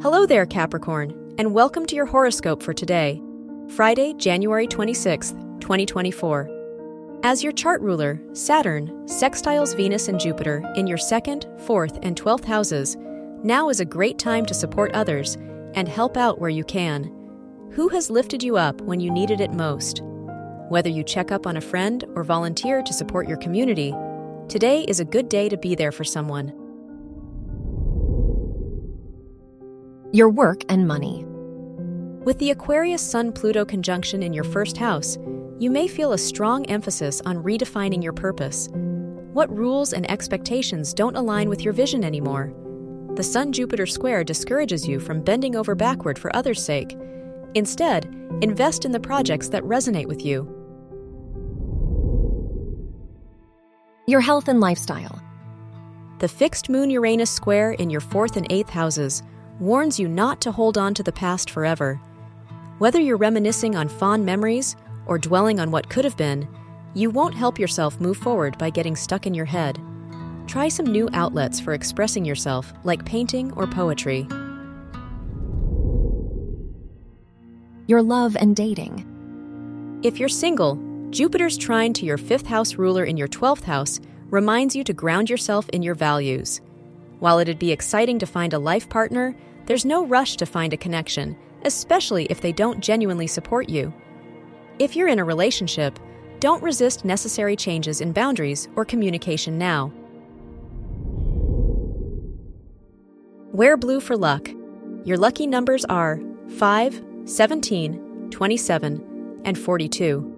Hello there, Capricorn, and welcome to your horoscope for today, Friday, January 26th, 2024. As your chart ruler, Saturn sextiles Venus and Jupiter in your second, fourth, and twelfth houses. Now is a great time to support others and help out where you can. Who has lifted you up when you needed it most? Whether you check up on a friend or volunteer to support your community, today is a good day to be there for someone. Your work and money. With the Aquarius Sun Pluto conjunction in your first house, you may feel a strong emphasis on redefining your purpose. What rules and expectations don't align with your vision anymore? The Sun Jupiter square discourages you from bending over backward for others' sake. Instead, invest in the projects that resonate with you. Your health and lifestyle. The fixed moon Uranus square in your fourth and eighth houses warns you not to hold on to the past forever. Whether you're reminiscing on fond memories or dwelling on what could have been, you won't help yourself move forward by getting stuck in your head. Try some new outlets for expressing yourself, like painting or poetry. Your love and dating. If you're single, Jupiter's trine to your fifth house ruler in your 12th house reminds you to ground yourself in your values. While it'd be exciting to find a life partner, there's no rush to find a connection, especially if they don't genuinely support you. If you're in a relationship, don't resist necessary changes in boundaries or communication now. Wear blue for luck. Your lucky numbers are 5, 17, 27, and 42.